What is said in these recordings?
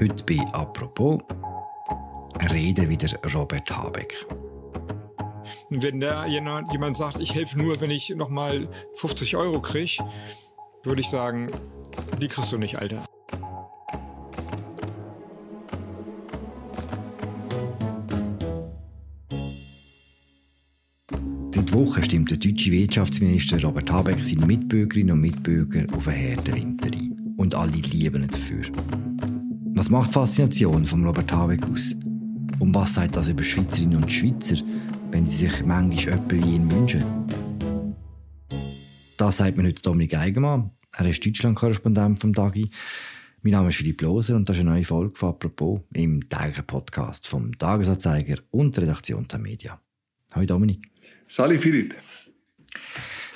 Heute bei «Apropos» reden wieder Robert Habeck. Wenn da jemand sagt, ich helfe nur, wenn ich nochmal 50 Euro kriege, würde ich sagen, die kriegst du nicht, Alter. Seit Wochen stimmt der deutsche Wirtschaftsminister Robert Habeck seine Mitbürgerinnen und Mitbürger auf einen harten Winter ein. Und alle lieben ihn dafür. Was macht die Faszination von Robert Habeck aus? Und was sagt das über Schweizerinnen und Schweizer, wenn sie sich manchmal jemanden wie ihn wünschen? Das sagt mir heute Dominik Eigenmann. Er ist Deutschland-Korrespondent vom Dagi. Mein Name ist Philipp Loser und das ist eine neue Folge von «Apropos» im täglichen Podcast vom Tagesanzeiger und der Redaktion der Media. Hallo Dominik. Salut Philipp.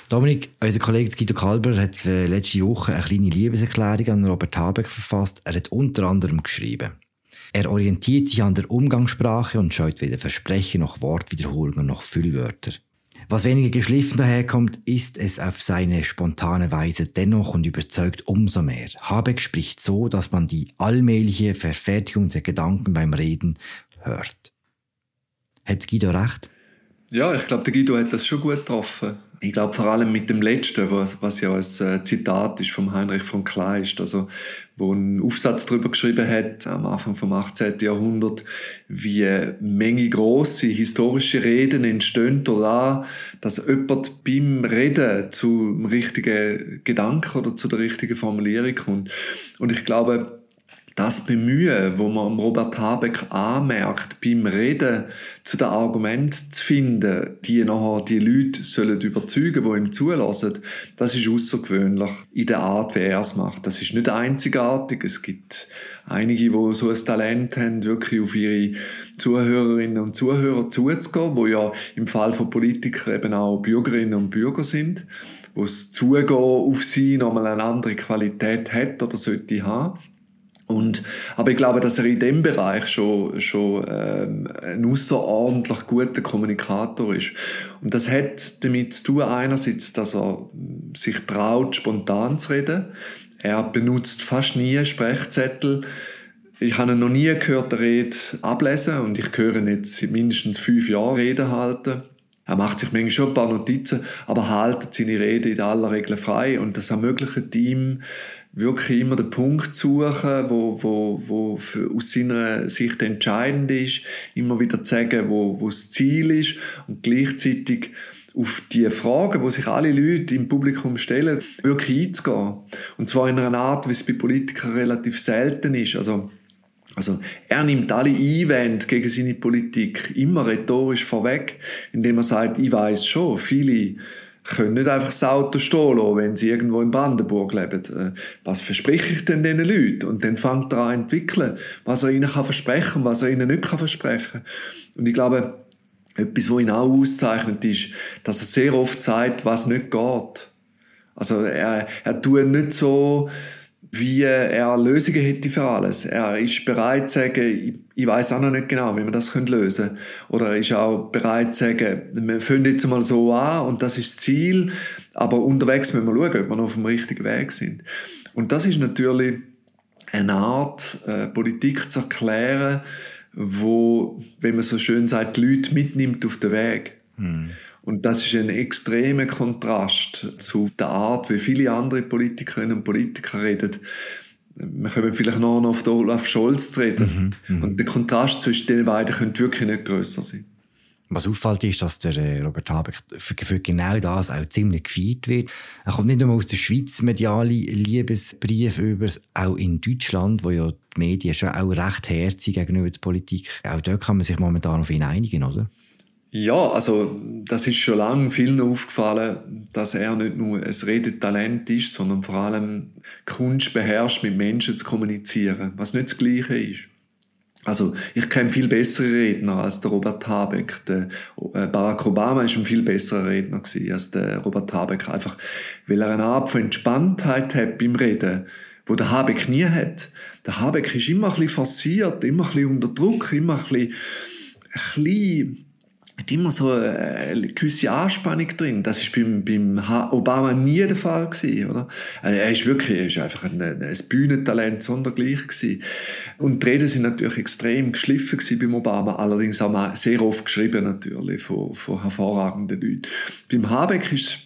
Dominik, unser Kollege Guido Kalber hat äh, letzte Woche eine kleine Liebeserklärung an Robert Habeck verfasst. Er hat unter anderem geschrieben, er orientiert sich an der Umgangssprache und schaut weder Versprechen noch Wortwiederholungen noch Füllwörter. Was weniger geschliffen daherkommt, ist es auf seine spontane Weise dennoch und überzeugt umso mehr. Habeck spricht so, dass man die allmähliche Verfertigung der Gedanken beim Reden hört. Hat Guido recht? Ja, ich glaube, der Guido hat das schon gut getroffen. Ich glaube vor allem mit dem letzten, was, was ja ein äh, Zitat ist vom Heinrich von Kleist, also wo ein Aufsatz darüber geschrieben hat am Anfang vom 18. Jahrhundert, wie eine Menge große historische Reden entstehen da, dass jemand beim Reden zum richtigen Gedanken oder zu der richtigen Formulierung kommt. Und ich glaube, das Bemühen, wo man Robert Habeck anmerkt, beim Reden zu den Argumenten zu finden, die nachher die Leute sollen überzeugen, die ihm zulassen, das ist außergewöhnlich in der Art, wie er es macht. Das ist nicht einzigartig. Es gibt einige, die so ein Talent haben, wirklich auf ihre Zuhörerinnen und Zuhörer zuzugehen, wo ja im Fall von Politikern eben auch Bürgerinnen und Bürger sind, wo das Zugehen auf sie nochmal eine andere Qualität hat oder sollte haben. Und, aber ich glaube, dass er in dem Bereich schon, schon ähm, ein außerordentlich guter Kommunikator ist. Und das hat damit zu tun, einerseits, dass er sich traut, spontan zu reden. Er benutzt fast nie Sprechzettel. Ich habe ihn noch nie gehört, der Rede ablesen und ich höre ihn jetzt mindestens fünf Jahre Reden halten. Er macht sich manchmal schon ein paar Notizen, aber hält seine Rede in aller Regel frei und das ermöglicht ihm, wirklich immer den Punkt suchen, wo, wo, wo für, aus seiner Sicht entscheidend ist, immer wieder zu sagen, wo, wo das Ziel ist und gleichzeitig auf die Fragen, wo sich alle Leute im Publikum stellen, wirklich einzugehen. Und zwar in einer Art, wie es bei Politikern relativ selten ist. Also, also er nimmt alle Einwände gegen seine Politik immer rhetorisch vorweg, indem er sagt, ich weiß schon, viele können nicht einfach das Auto stehen lassen, wenn sie irgendwo in Brandenburg leben. Äh, was verspreche ich denn diesen Leuten? Und dann fängt er an zu entwickeln, was er ihnen kann versprechen was er ihnen nicht kann versprechen Und ich glaube, etwas, was ihn auch auszeichnet, ist, dass er sehr oft sagt, was nicht geht. Also er, er tut nicht so, wie er Lösungen hätte für alles. Er ist bereit zu sagen, ich, ich weiß auch noch nicht genau, wie wir das lösen können. Oder er ist auch bereit zu sagen, wir fangen jetzt mal so an und das ist das Ziel, aber unterwegs müssen wir schauen, ob wir noch auf dem richtigen Weg sind. Und das ist natürlich eine Art, äh, Politik zu erklären, wo, wenn man so schön sagt, die Leute mitnimmt auf den Weg. Hm. Und das ist ein extremer Kontrast zu der Art, wie viele andere Politikerinnen und Politiker reden. Wir kommen vielleicht noch auf Olaf Scholz zu reden. Mhm, mhm, und der Kontrast zwischen den beiden könnte wirklich nicht größer sein. Was auffällt, ist, dass der äh, Robert Habeck für, für, genau das auch ziemlich gefeiert wird. Er kommt nicht nur aus der Schweiz mediale Liebesbrief über, auch in Deutschland, wo ja die Medien schon auch recht herzig gegenüber der Politik. Auch dort kann man sich momentan auf ihn einigen, oder? Ja, also das ist schon lange vielen aufgefallen, dass er nicht nur ein Redetalent ist, sondern vor allem Kunst beherrscht, mit Menschen zu kommunizieren, was nicht das Gleiche ist. Also ich kenne viel bessere Redner als der Robert Habeck. Der äh, Barack Obama ist ein viel besserer Redner als der Robert Habeck, einfach weil er eine Art von Entspanntheit hat beim Reden, wo der Habeck nie hat. Der Habeck ist immer ein bisschen forciert, immer ein bisschen unter Druck, immer ein bisschen, ein bisschen hat immer so eine gewisse Anspannung drin. Das ist beim, beim Obama nie der Fall gewesen, oder? Also er ist wirklich, er ist einfach ein, ein Bühnentalent sondergleich. Und die Reden sind natürlich extrem geschliffen beim Obama, allerdings auch sehr oft geschrieben natürlich von, von hervorragenden Leuten. Beim Habeck ist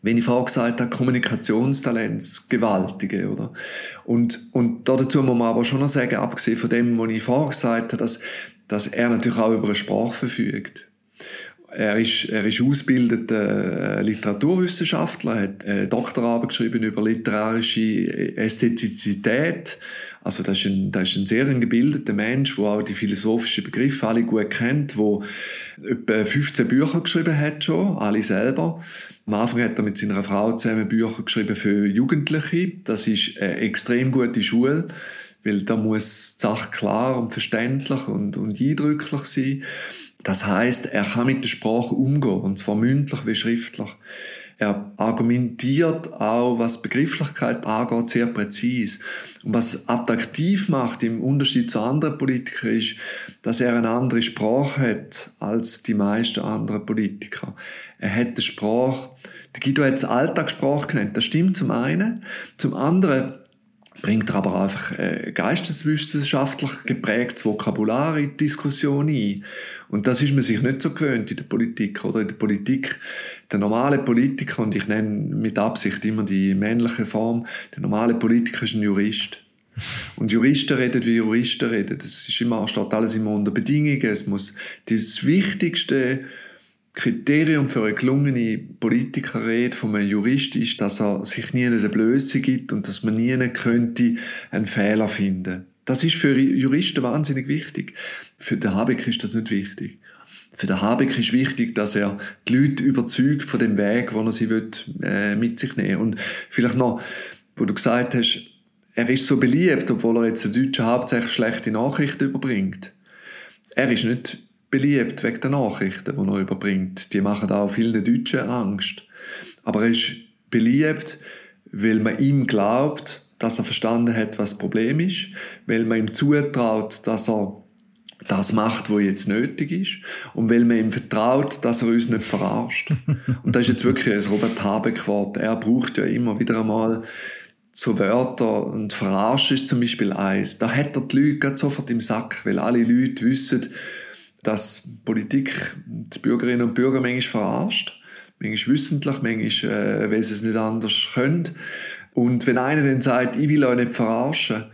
wenn ich vorher gesagt habe, Kommunikationstalent, gewaltige, oder? Und, und dazu muss man aber schon noch sagen, abgesehen von dem, was ich vorher gesagt habe, dass, dass er natürlich auch über eine Sprache verfügt. Er ist, er ist ausgebildeter äh, Literaturwissenschaftler, hat eine Doktorarbeit geschrieben über literarische Ästhetizität. Also das ist ein, das ist ein sehr gebildeter Mensch, der auch die philosophischen Begriffe alle gut kennt, der etwa 15 Bücher geschrieben hat schon, alle selber. Am Anfang hat er mit seiner Frau zusammen Bücher geschrieben für Jugendliche. Das ist eine extrem gute Schule, weil da muss die Sache klar und verständlich und, und eindrücklich sein. Das heißt, er kann mit der Sprache umgehen, und zwar mündlich wie schriftlich. Er argumentiert auch, was Begrifflichkeit angeht, sehr präzise. Und was attraktiv macht im Unterschied zu anderen Politikern ist, dass er eine andere Sprache hat als die meisten anderen Politiker. Er hat eine Sprache, der Guido hat es Alltagssprache genannt. Das stimmt zum einen. Zum anderen bringt er aber einfach äh, geisteswissenschaftlich geprägtes Vokabular in die Diskussion ein. Und das ist man sich nicht so gewöhnt in der Politik. Oder in der Politik, der normale Politiker, und ich nenne mit Absicht immer die männliche Form, der normale Politiker ist ein Jurist. Und Juristen reden wie Juristen reden. Das ist immer, steht alles immer unter Bedingungen. Es muss das Wichtigste Kriterium für eine gelungene Politikerrede von einem Jurist ist, dass er sich nie eine Blöße gibt und dass man nie könnte einen Fehler finden. Das ist für Juristen wahnsinnig wichtig. Für den Habeck ist das nicht wichtig. Für den Habeck ist wichtig, dass er die Leute überzeugt von dem Weg, wo er sie will, äh, mit sich nehmen Und vielleicht noch, wo du gesagt hast, er ist so beliebt, obwohl er jetzt den Deutschen hauptsächlich schlechte Nachrichten überbringt. Er ist nicht beliebt wegen der Nachrichten, die er überbringt. Die machen auch vielen Deutschen Angst. Aber er ist beliebt, weil man ihm glaubt, dass er verstanden hat, was das Problem ist, weil man ihm zutraut, dass er das macht, was jetzt nötig ist und weil man ihm vertraut, dass er uns nicht verarscht. Und das ist jetzt wirklich ein Robert Habeck-Wort. Er braucht ja immer wieder einmal so Wörter und verarscht ist zum Beispiel eins. Da hat er die Leute sofort im Sack, weil alle Leute wissen, dass Politik die Bürgerinnen und Bürger manchmal verarscht. Manchmal wissentlich, manchmal, äh, weil sie es nicht anders können. Und wenn einer dann sagt, ich will euch nicht verarschen,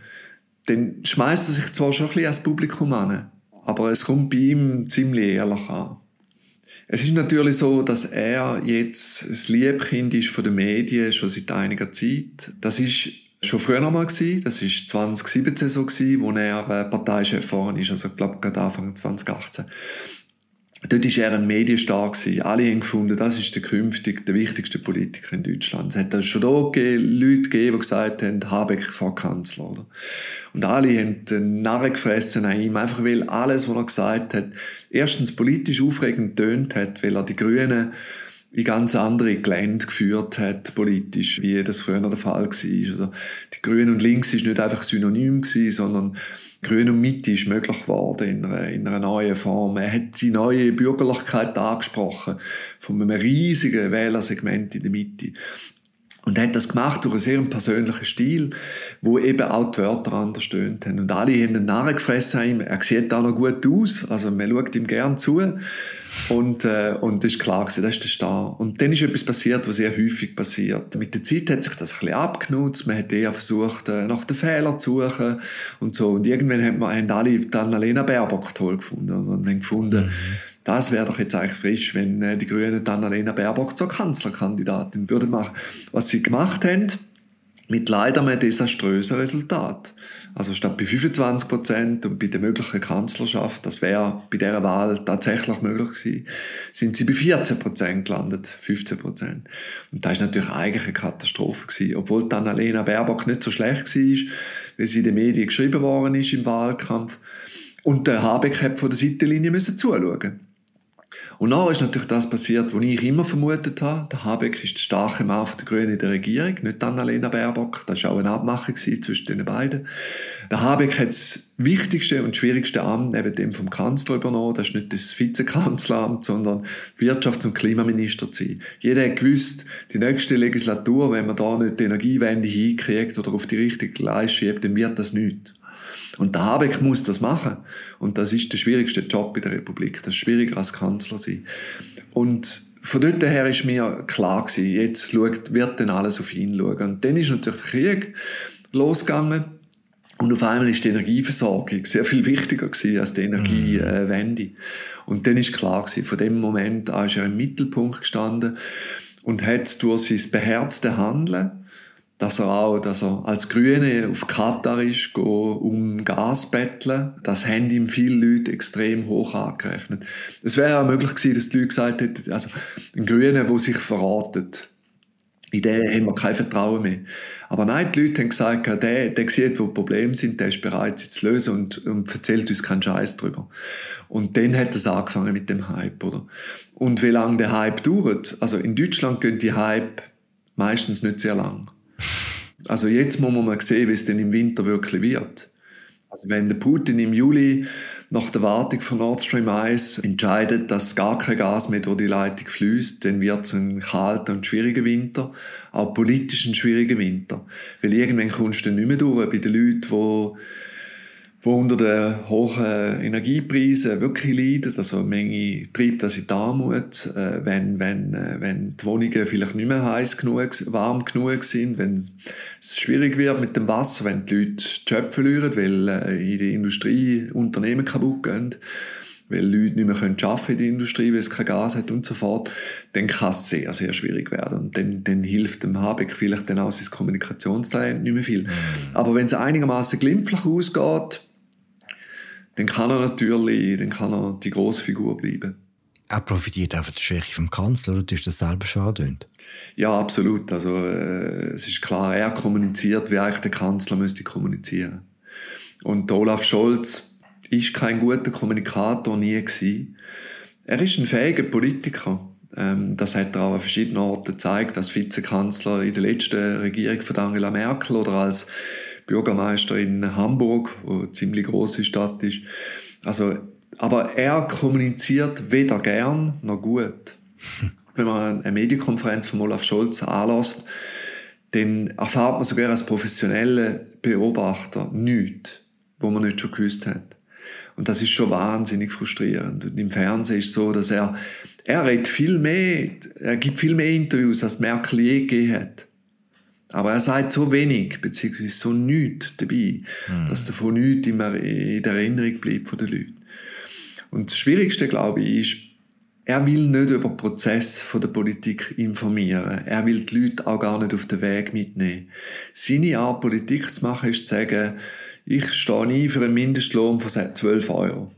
dann schmeißt er sich zwar schon ein bisschen als Publikum an, aber es kommt bei ihm ziemlich ehrlich an. Es ist natürlich so, dass er jetzt das Liebkind ist von den Medien schon seit einiger Zeit. Das ist schon früher einmal gewesen. Das ist 2017 so gewesen, wo er äh, Parteichef geworden ist. Also, ich glaube, gerade Anfang 2018. Dort war er ein Medienstar. Gewesen. Alle haben gefunden, das ist der künftig der wichtigste Politiker in Deutschland. Es hat schon da Leute gegeben, die gesagt haben, Habeck vor Kanzler. Oder? Und alle haben den Narren gefressen an ihm, einfach weil alles, was er gesagt hat, erstens politisch aufregend tönt hat, weil er die Grünen in ganz andere Gelände geführt hat, politisch, wie das früher der Fall war. Also, die Grün und Links ist nicht einfach synonym gewesen, sondern Grün und Mitte ist möglich geworden in einer, in einer neuen Form. Er hat die neue Bürgerlichkeit angesprochen, von einem riesigen Wählersegment in der Mitte. Und er hat das gemacht durch einen sehr persönlichen Stil, wo eben auch die Wörter anders stöhnt haben. Und alle haben einen Narren gefressen. Er sieht auch noch gut aus. Also man schaut ihm gern zu. Und, äh, und das ist klar gewesen, das ist der Star. Und dann ist etwas passiert, was sehr häufig passiert. Mit der Zeit hat sich das ein bisschen abgenutzt. Man hat eher versucht, äh, nach den Fehlern zu suchen und so. Und irgendwann haben, wir, haben alle dann Alena Baerbock toll gefunden. Und haben gefunden, mhm das wäre doch jetzt eigentlich frisch, wenn äh, die Grünen dann Annalena Baerbock zur Kanzlerkandidatin würden machen. Was sie gemacht haben, mit leider einem desaströsen Resultat. Also statt bei 25 Prozent und bei der möglichen Kanzlerschaft, das wäre bei dieser Wahl tatsächlich möglich gewesen, sind sie bei 14 Prozent gelandet, 15 Prozent. Und das ist natürlich eigentlich eine Katastrophe gewesen, obwohl dann Annalena Baerbock nicht so schlecht war, wie sie in den Medien geschrieben worden ist im Wahlkampf. Und der Habeck hat von der Seitenlinie müssen zuschauen. Und dann ist natürlich das passiert, was ich immer vermutet habe. Der Habeck ist der starke Mann der Grünen in der Regierung, nicht Annalena Baerbock. Das war auch eine Abmachung zwischen den beiden. Der Habeck hat das wichtigste und schwierigste Amt neben dem vom Kanzler übernommen. Das ist nicht das Vizekanzleramt, sondern Wirtschafts- und Klimaminister zu sein. Jeder hat gewusst, die nächste Legislatur, wenn man da nicht die Energiewende hinkriegt oder auf die richtige Gleis schiebt, dann wird das nichts. Und der Habeck muss das machen. Und das ist der schwierigste Job in der Republik. Das ist schwieriger als Kanzler sein. Und von dort her ist mir klar gewesen, jetzt schaut, wird dann alles auf ihn schauen. Und dann ist natürlich der Krieg losgegangen. Und auf einmal ist die Energieversorgung sehr viel wichtiger gewesen als die Energiewende. Mhm. Und dann ist klar gewesen, von dem Moment an ist er im Mittelpunkt gestanden und hat durch sein beherzte Handeln dass er auch, dass er als Grüne auf Katar ist, um Gas betteln. Das haben ihm viele Leute extrem hoch angerechnet. Es wäre auch möglich gewesen, dass die Leute gesagt hätten, also ein Grüner, der sich verratet, in den haben wir kein Vertrauen mehr. Aber nein, die Leute haben gesagt, der, der sieht, wo Probleme sind, der ist bereit, sie zu lösen und, und erzählt uns keinen Scheiß drüber. Und dann hat es angefangen mit dem Hype, oder? Und wie lange der Hype dauert? Also in Deutschland gehen die Hype meistens nicht sehr lang. Also jetzt muss man mal sehen, wie es denn im Winter wirklich wird. Also wenn der Putin im Juli nach der Wartung von Nord Stream 1 entscheidet, dass gar kein Gas mehr durch die Leitung fließt, dann wird es ein kalter und schwieriger Winter, auch politisch ein schwieriger Winter. Weil irgendwann kommst du dann nicht mehr durch bei den Leuten, die wo unter den hohen Energiepreisen wirklich leiden. Also eine Menge treibt das in die Armut, äh, wenn, wenn, äh, wenn die Wohnungen vielleicht nicht mehr heiß genug, warm genug sind, wenn es schwierig wird mit dem Wasser, wenn die Leute die Jobs verlieren, weil äh, in der Industrie Unternehmen kaputt gehen weil Leute nicht mehr können arbeiten in der Industrie, weil es kein Gas hat und so fort, dann kann es sehr, sehr schwierig werden. Und dann, dann hilft dem Habeck vielleicht dann auch sein Kommunikationstalent nicht mehr viel. Mhm. Aber wenn es einigermaßen glimpflich ausgeht, dann kann er natürlich, dann kann er die grosse Figur bleiben. Er profitiert auch von der Schwäche vom Kanzler, oder ist das selber schon angedeutet? Ja, absolut. Also, äh, es ist klar, er kommuniziert, wie eigentlich der Kanzler müsste kommunizieren. Und Olaf Scholz ist kein guter Kommunikator, nie gewesen. Er ist ein fähiger Politiker. Ähm, das hat er auch an verschiedenen Orten gezeigt, als Vizekanzler in der letzten Regierung von Angela Merkel oder als Bürgermeister in Hamburg, wo eine ziemlich große Stadt ist. Also, aber er kommuniziert weder gern noch gut. Wenn man eine Medienkonferenz von Olaf Scholz anlässt, dann erfahrt man sogar als professioneller Beobachter nichts, wo man nicht schon gewusst hat. Und das ist schon wahnsinnig frustrierend. Und im Fernsehen ist es so, dass er, er redet viel mehr, er gibt viel mehr Interviews, als Merkel je gegeben hat. Aber er sagt so wenig, beziehungsweise so nichts dabei, mhm. dass davon nichts immer in der Erinnerung bleibt von den Leuten. Und das Schwierigste, glaube ich, ist, er will nicht über den Prozess der Politik informieren. Er will die Leute auch gar nicht auf den Weg mitnehmen. Seine Art, Politik zu machen, ist zu sagen, ich stehe nie für einen Mindestlohn von 12 Euro.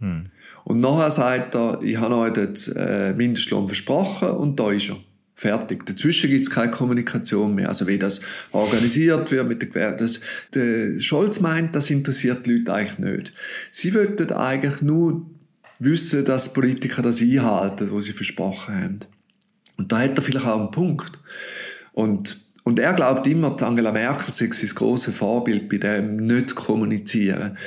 Hm. Und nachher sagt er, ich habe euch den äh, Mindestlohn versprochen und da ist er. Fertig. Dazwischen gibt es keine Kommunikation mehr. Also wie das organisiert wird mit der Gewerbe. Das, der Scholz meint, das interessiert die Leute eigentlich nicht. Sie wollten eigentlich nur wissen, dass Politiker das einhalten, was sie versprochen haben. Und da hat er vielleicht auch einen Punkt. Und, und er glaubt immer, Angela Merkel sei sein grosses Vorbild bei dem nicht kommunizieren.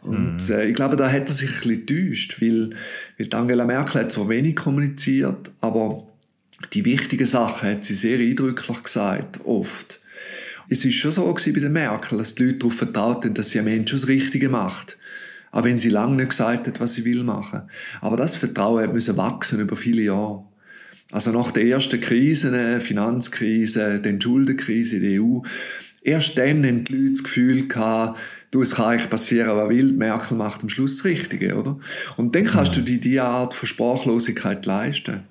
Und mhm. äh, ich glaube, da hat er sich ein bisschen getäuscht, weil, weil Angela Merkel hat zwar wenig kommuniziert, aber die wichtigen Sachen hat sie sehr eindrücklich gesagt, oft. Es ist schon so bei der Merkel, dass die Leute darauf vertrauten, dass sie ein Mensch das Richtige macht. Auch wenn sie lange nicht gesagt hat, was sie will machen. Aber das Vertrauen musste wachsen über viele Jahre. Also nach der ersten Krise, Finanzkrise, der Schuldenkrise in der EU, erst dann haben die Leute das Gefühl gehabt, du, es kann eigentlich passieren, was will, Merkel macht am Schluss das Richtige, oder? Und dann kannst du die, die Art von Sprachlosigkeit leisten.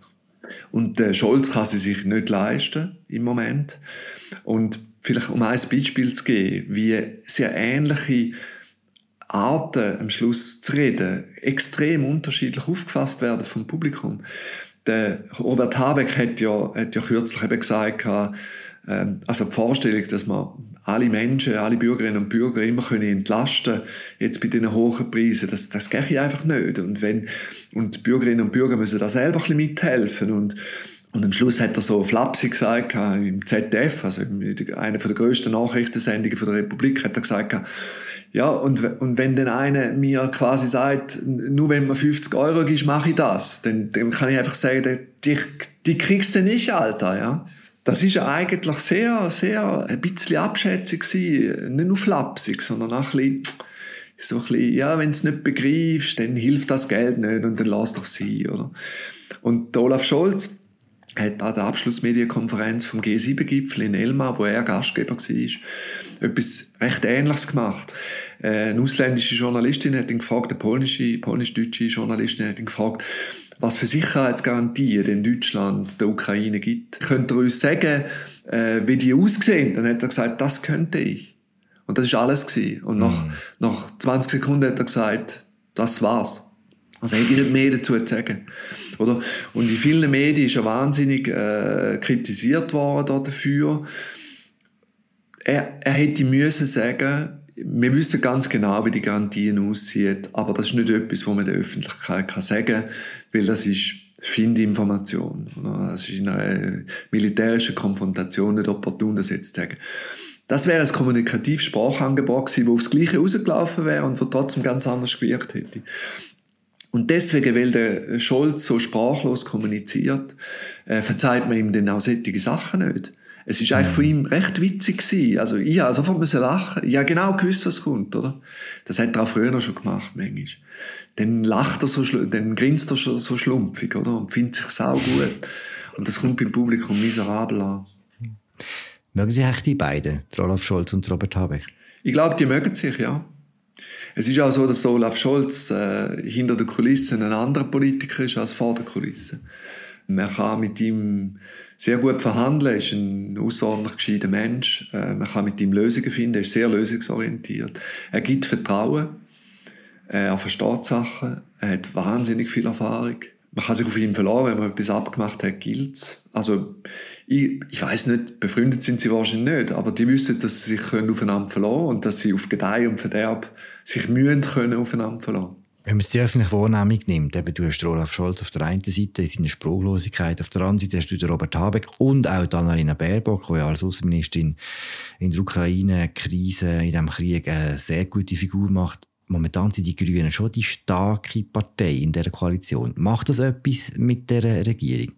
Und der Scholz kann sie sich nicht leisten im Moment. Und vielleicht um ein Beispiel zu geben, wie sehr ähnliche Arten am Schluss zu reden extrem unterschiedlich aufgefasst werden vom Publikum. Der Robert Habeck hat ja, hat ja kürzlich eben gesagt, also die Vorstellung, dass man alle Menschen, alle Bürgerinnen und Bürger immer können entlasten jetzt bei diesen hohen Preisen, das, das geht einfach nicht. Und, wenn, und Bürgerinnen und Bürger müssen da selber ein bisschen mithelfen. Und, und am Schluss hat er so flapsig gesagt, im ZDF, also einer der grössten Nachrichtensendungen der Republik, hat er gesagt, ja, und, und wenn dann einer mir quasi sagt, nur wenn man 50 Euro gibst, mache ich das, dann, dann kann ich einfach sagen, die, die kriegst du nicht, Alter, ja. Das ist eigentlich sehr, sehr ein bisschen Abschätzung gewesen. Nicht nur flapsig, sondern auch ein bisschen, so ein bisschen, ja, wenn du es nicht begreifst, dann hilft das Geld nicht und dann lass doch sie, oder? Und Olaf Scholz hat an der Abschlussmedienkonferenz vom G7-Gipfel in Elmar, wo er Gastgeber war, etwas recht Ähnliches gemacht. Äh, eine ausländische Journalistin hat ihn gefragt, eine polnische, polnisch-deutsche Journalistin hat ihn gefragt, was für Sicherheitsgarantien in Deutschland der Ukraine gibt. Könnt ihr uns sagen, äh, wie die aussehen? Dann hat er gesagt, das könnte ich. Und das ist alles gewesen. Und nach, mhm. nach 20 Sekunden hat er gesagt, das war's. Also hätte ich nicht mehr dazu zu sagen. Oder? Und in vielen Medien ist er wahnsinnig äh, kritisiert worden dafür. Er, er hätte müssen sagen, wir wissen ganz genau, wie die Garantien aussehen, aber das ist nicht etwas, was man der Öffentlichkeit kann sagen kann, weil das ist Findinformation. Das ist in einer militärischen Konfrontation nicht opportun, das jetzt zu sagen. Das wäre ein kommunikatives Sprachangebot gewesen, das aufs Gleiche rausgelaufen wäre und das trotzdem ganz anders gewirkt hätte. Und deswegen, weil der Scholz so sprachlos kommuniziert, äh, verzeiht man ihm dann auch solche Sachen nicht. Es ist eigentlich von ihm recht witzig gewesen. Also ich habe sofort müssen lachen. Ich habe genau gewusst, was kommt, oder? Das hat er auch früher schon gemacht, manchmal. Dann lacht er so, dann grinst er so schlumpfig, oder? Und findet sich sau gut. Und das kommt beim Publikum miserabel an. Mögen Sie eigentlich die beiden, Olaf Scholz und Robert Habeck? Ich glaube, die mögen sich, ja. Es ist auch so, dass Olaf Scholz äh, hinter der Kulisse ein anderer Politiker ist als vor der Kulisse. Man kann mit ihm sehr gut verhandeln, ist ein außerordentlich gescheiter Mensch. Äh, man kann mit ihm Lösungen finden, er ist sehr lösungsorientiert. Er gibt Vertrauen, äh, er versteht Sachen, er hat wahnsinnig viel Erfahrung. Man kann sich auf ihn verlassen, wenn man etwas abgemacht hat, gilt Also, ich, ich weiß nicht, befreundet sind sie wahrscheinlich nicht, aber die wissen, dass sie sich aufeinander verlassen können und dass sie auf Gedeih und Verderb sich mühen können aufeinander verlassen. Wenn man es die öffentliche Wahrnehmung nimmt, eben du hast Olaf Scholz auf der einen Seite in seiner Spruchlosigkeit, auf der anderen Seite hast du den Robert Habeck und auch die Annalena Baerbock, die ja als Außenministerin in der Ukraine-Krise, in diesem Krieg eine sehr gute Figur macht. Momentan sind die Grünen schon die starke Partei in der Koalition. Macht das etwas mit der Regierung?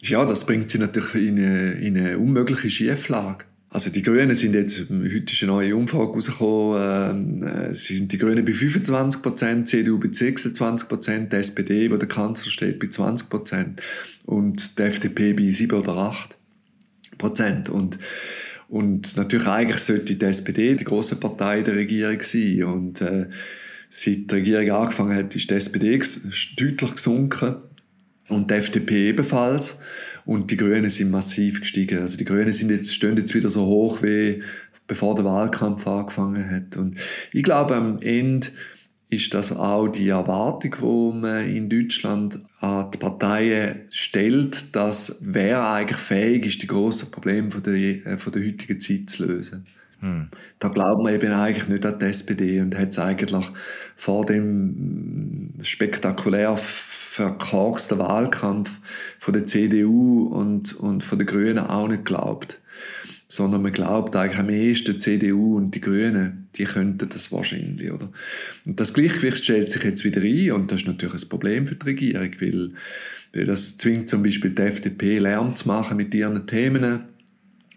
Ja, das bringt sie natürlich in eine, in eine unmögliche Schieflage. Also die Grünen sind jetzt, heute ist eine neue Umfrage rausgekommen, äh, sind die Grünen bei 25 Prozent, CDU bei 26 Prozent, die SPD, wo der Kanzler steht, bei 20 Prozent und die FDP bei 7 oder 8 Prozent. Und, und natürlich eigentlich sollte die SPD die große Partei der Regierung sein. Und äh, seit die Regierung angefangen hat, ist die SPD deutlich gesunken und die FDP ebenfalls. Und die Grünen sind massiv gestiegen. Also die Grünen sind jetzt, stehen jetzt wieder so hoch wie bevor der Wahlkampf angefangen hat. Und ich glaube, am Ende ist das auch die Erwartung, die man in Deutschland an die Parteien stellt, dass wer eigentlich fähig ist, die grossen Probleme von der, äh, von der heutigen Zeit zu lösen. Hm. Da glaubt man eben eigentlich nicht an die SPD und hat es eigentlich vor dem spektakulär verkorksten Wahlkampf von der CDU und, und von den Grünen auch nicht glaubt. Sondern man glaubt eigentlich am ehesten die CDU und die Grünen, die könnten das wahrscheinlich, oder? Und das Gleichgewicht stellt sich jetzt wieder ein und das ist natürlich ein Problem für die Regierung, weil, weil das zwingt zum Beispiel die FDP Lärm zu machen mit ihren Themen,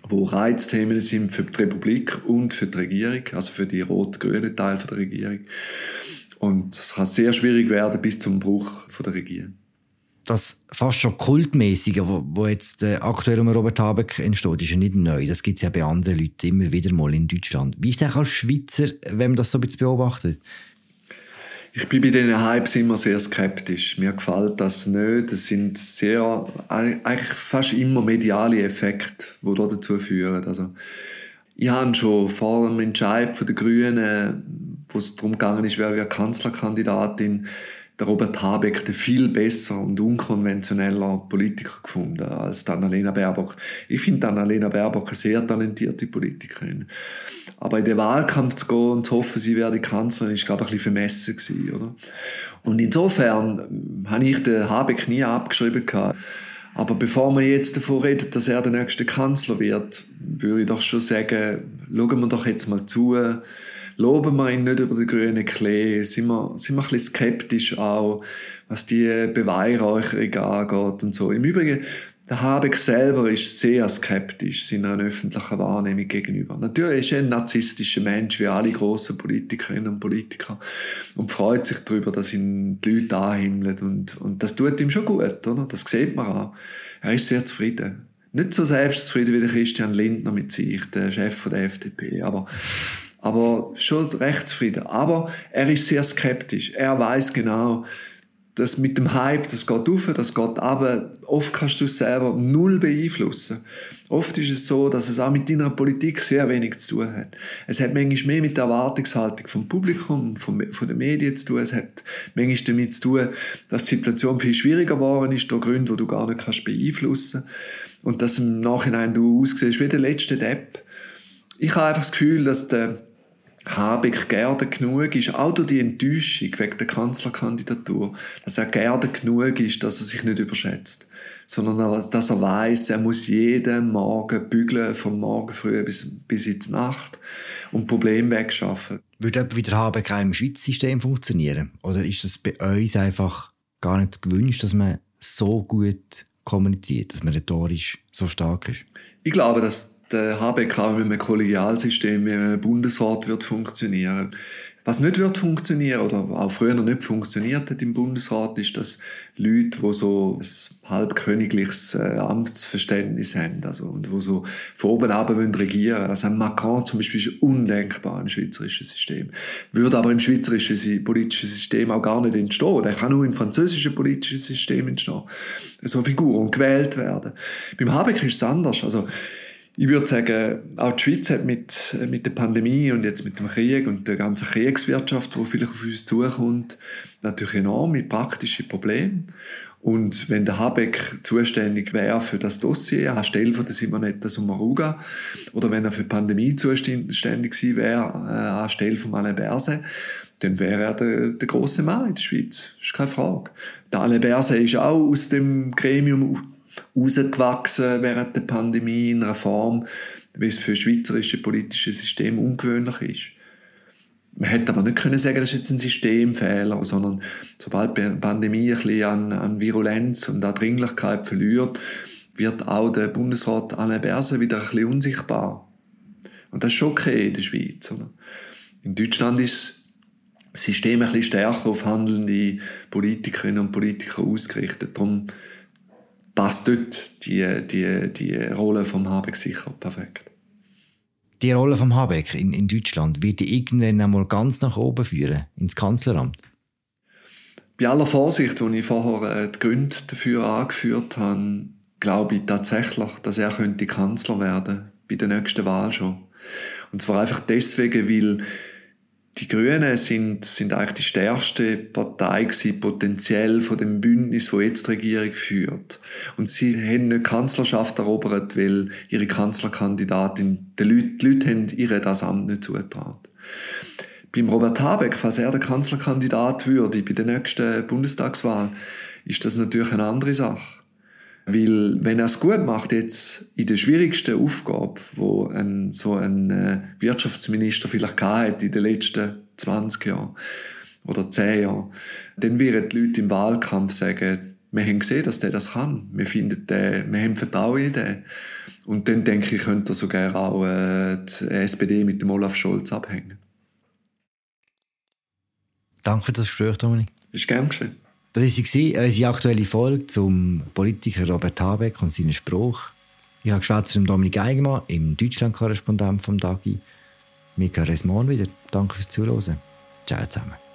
wo Reizthemen sind für die Republik und für die Regierung, also für die rot-grünen Teil der Regierung. Und es kann sehr schwierig werden bis zum Bruch der Regierung. Das fast schon kultmäßige, wo, jetzt äh, aktuell um Robert Habeck entsteht, ist ja nicht neu. Das gibt es ja bei anderen Leuten immer wieder mal in Deutschland. Wie ist es als Schweizer, wenn man das so ein bisschen beobachtet? Ich bin bei diesen Hypes immer sehr skeptisch. Mir gefällt das nicht. Es sind sehr, eigentlich fast immer mediale Effekte, die dazu führen. Also, ich habe schon vor dem Entscheid der Grünen wo es darum gegangen ist, wer wäre Kanzlerkandidatin, der Robert Habeck den viel besser und unkonventioneller Politiker gefunden als Annalena Baerbock. Ich finde Annalena Baerbock eine sehr talentierte Politikerin. Aber in den Wahlkampf zu gehen und zu hoffen, sie werde Kanzlerin, ist, glaube ich, ein bisschen vermessen gewesen, oder? Und insofern ähm, habe ich den Habeck nie abgeschrieben gehabt. Aber bevor man jetzt davon redet, dass er der nächste Kanzler wird, würde ich doch schon sagen, schauen wir doch jetzt mal zu, loben wir ihn nicht über den grünen Klee, sind wir, sind wir ein bisschen skeptisch auch, was die Beweihräucherung angeht und so. Im Übrigen, der Habeck selber ist sehr skeptisch seiner öffentlichen Wahrnehmung gegenüber. Natürlich ist er ein narzisstischer Mensch, wie alle grossen Politikerinnen und Politiker, und freut sich darüber, dass ihn die Leute anhimmeln. Und, und das tut ihm schon gut, oder? Das sieht man auch. Er ist sehr zufrieden. Nicht so selbstzufrieden wie der Christian Lindner mit sich, der Chef der FDP, aber, aber schon recht zufrieden. Aber er ist sehr skeptisch. Er weiß genau, das mit dem Hype, das geht auf, das geht ab. Oft kannst du es selber null beeinflussen. Oft ist es so, dass es auch mit deiner Politik sehr wenig zu tun hat. Es hat manchmal mehr mit der Erwartungshaltung vom Publikum, von, von den Medien zu tun. Es hat manchmal damit zu tun, dass die Situation viel schwieriger geworden ist, durch Gründe, die du gar nicht kannst beeinflussen kannst. Und dass im Nachhinein du aussiehst wie der letzte Depp. Ich habe einfach das Gefühl, dass der Habeck gerne genug ist, auch durch die Enttäuschung wegen der Kanzlerkandidatur, dass er gerne genug ist, dass er sich nicht überschätzt, sondern dass er weiß, er muss jeden Morgen bügeln, vom Morgen früh bis, bis in die Nacht und Probleme wegschaffen. Würde etwa wieder Habeck auch im Schweizer System funktionieren? Oder ist es bei uns einfach gar nicht gewünscht, dass man so gut kommuniziert, dass man rhetorisch so stark ist? Ich glaube, dass der HBK mit einem Kollegialsystem, mit einem Bundesrat wird funktionieren. Was nicht wird funktionieren oder auch früher noch nicht funktioniert hat im Bundesrat, ist, dass Leute, die so ein halbkönigliches äh, Amtsverständnis haben, also, und die so von oben ab regieren wollen. Also Macron zum Beispiel ist undenkbar im schweizerischen System. Würde aber im schweizerischen politischen System auch gar nicht entstehen. Der kann nur im französischen politischen System entstehen. So Figuren gewählt werden. Beim Habeck ist es anders. Also, ich würde sagen, auch die Schweiz hat mit, mit der Pandemie und jetzt mit dem Krieg und der ganzen Kriegswirtschaft, die vielleicht auf uns zukommt, natürlich enorme praktische Probleme. Und wenn der Habeck zuständig wäre für das Dossier, anstelle von der Simonetta Sommaruga, oder wenn er für die Pandemie zuständig gewesen wäre, äh, anstelle von Alain Berset, dann wäre er der, der große Mann in der Schweiz. Das ist keine Frage. Der Alain Berset ist auch aus dem Gremium rausgewachsen während der Pandemie in einer Form, wie es für das schweizerische politische System ungewöhnlich ist. Man hätte aber nicht können sagen, das ist jetzt ein Systemfehler, sondern sobald die Pandemie ein bisschen an, an Virulenz und an Dringlichkeit verliert, wird auch der Bundesrat Alain Berset wieder ein bisschen unsichtbar. Und das ist schon okay in der Schweiz. Oder? In Deutschland ist das System ein bisschen stärker auf handelnde Politikerinnen und Politiker ausgerichtet. Darum passt dort die, die, die Rolle vom Habeck sicher perfekt. Die Rolle vom Habeck in, in Deutschland wird die irgendwann einmal ganz nach oben führen, ins Kanzleramt? Bei aller Vorsicht, die ich vorher äh, die Gründe dafür angeführt habe, glaube ich tatsächlich, dass er könnte Kanzler werden bei der nächsten Wahl schon. Und zwar einfach deswegen, weil die Grünen sind, sind eigentlich die stärkste Partei gewesen, potenziell von dem Bündnis, wo jetzt die Regierung führt. Und sie haben nicht Kanzlerschaft erobert, weil ihre Kanzlerkandidatin, die Leute, die Leute haben ihr das Amt nicht zugetraut. Beim Robert Habeck, falls er der Kanzlerkandidat würde bei der nächsten Bundestagswahl, ist das natürlich eine andere Sache. Weil, wenn er es gut macht, jetzt in der schwierigsten Aufgabe, wo ein, so ein äh, Wirtschaftsminister vielleicht hat in den letzten 20 Jahren oder 10 Jahren, dann werden die Leute im Wahlkampf sagen, wir haben gesehen, dass der das kann. Wir, finden den, wir haben Vertrauen in den. Und dann denke ich, könnte er sogar auch äh, die SPD mit dem Olaf Scholz abhängen. Danke für das Gespräch, Dominik. Ist gern geschehen. Das war unsere aktuelle Folge zum Politiker Robert Habeck und seinen Spruch. Ich habe geschwätzt mit Dominik Eigenmann, im Deutschland-Korrespondent vom Dagi. Mika Resmon wieder. Danke fürs Zuhören. Ciao zusammen.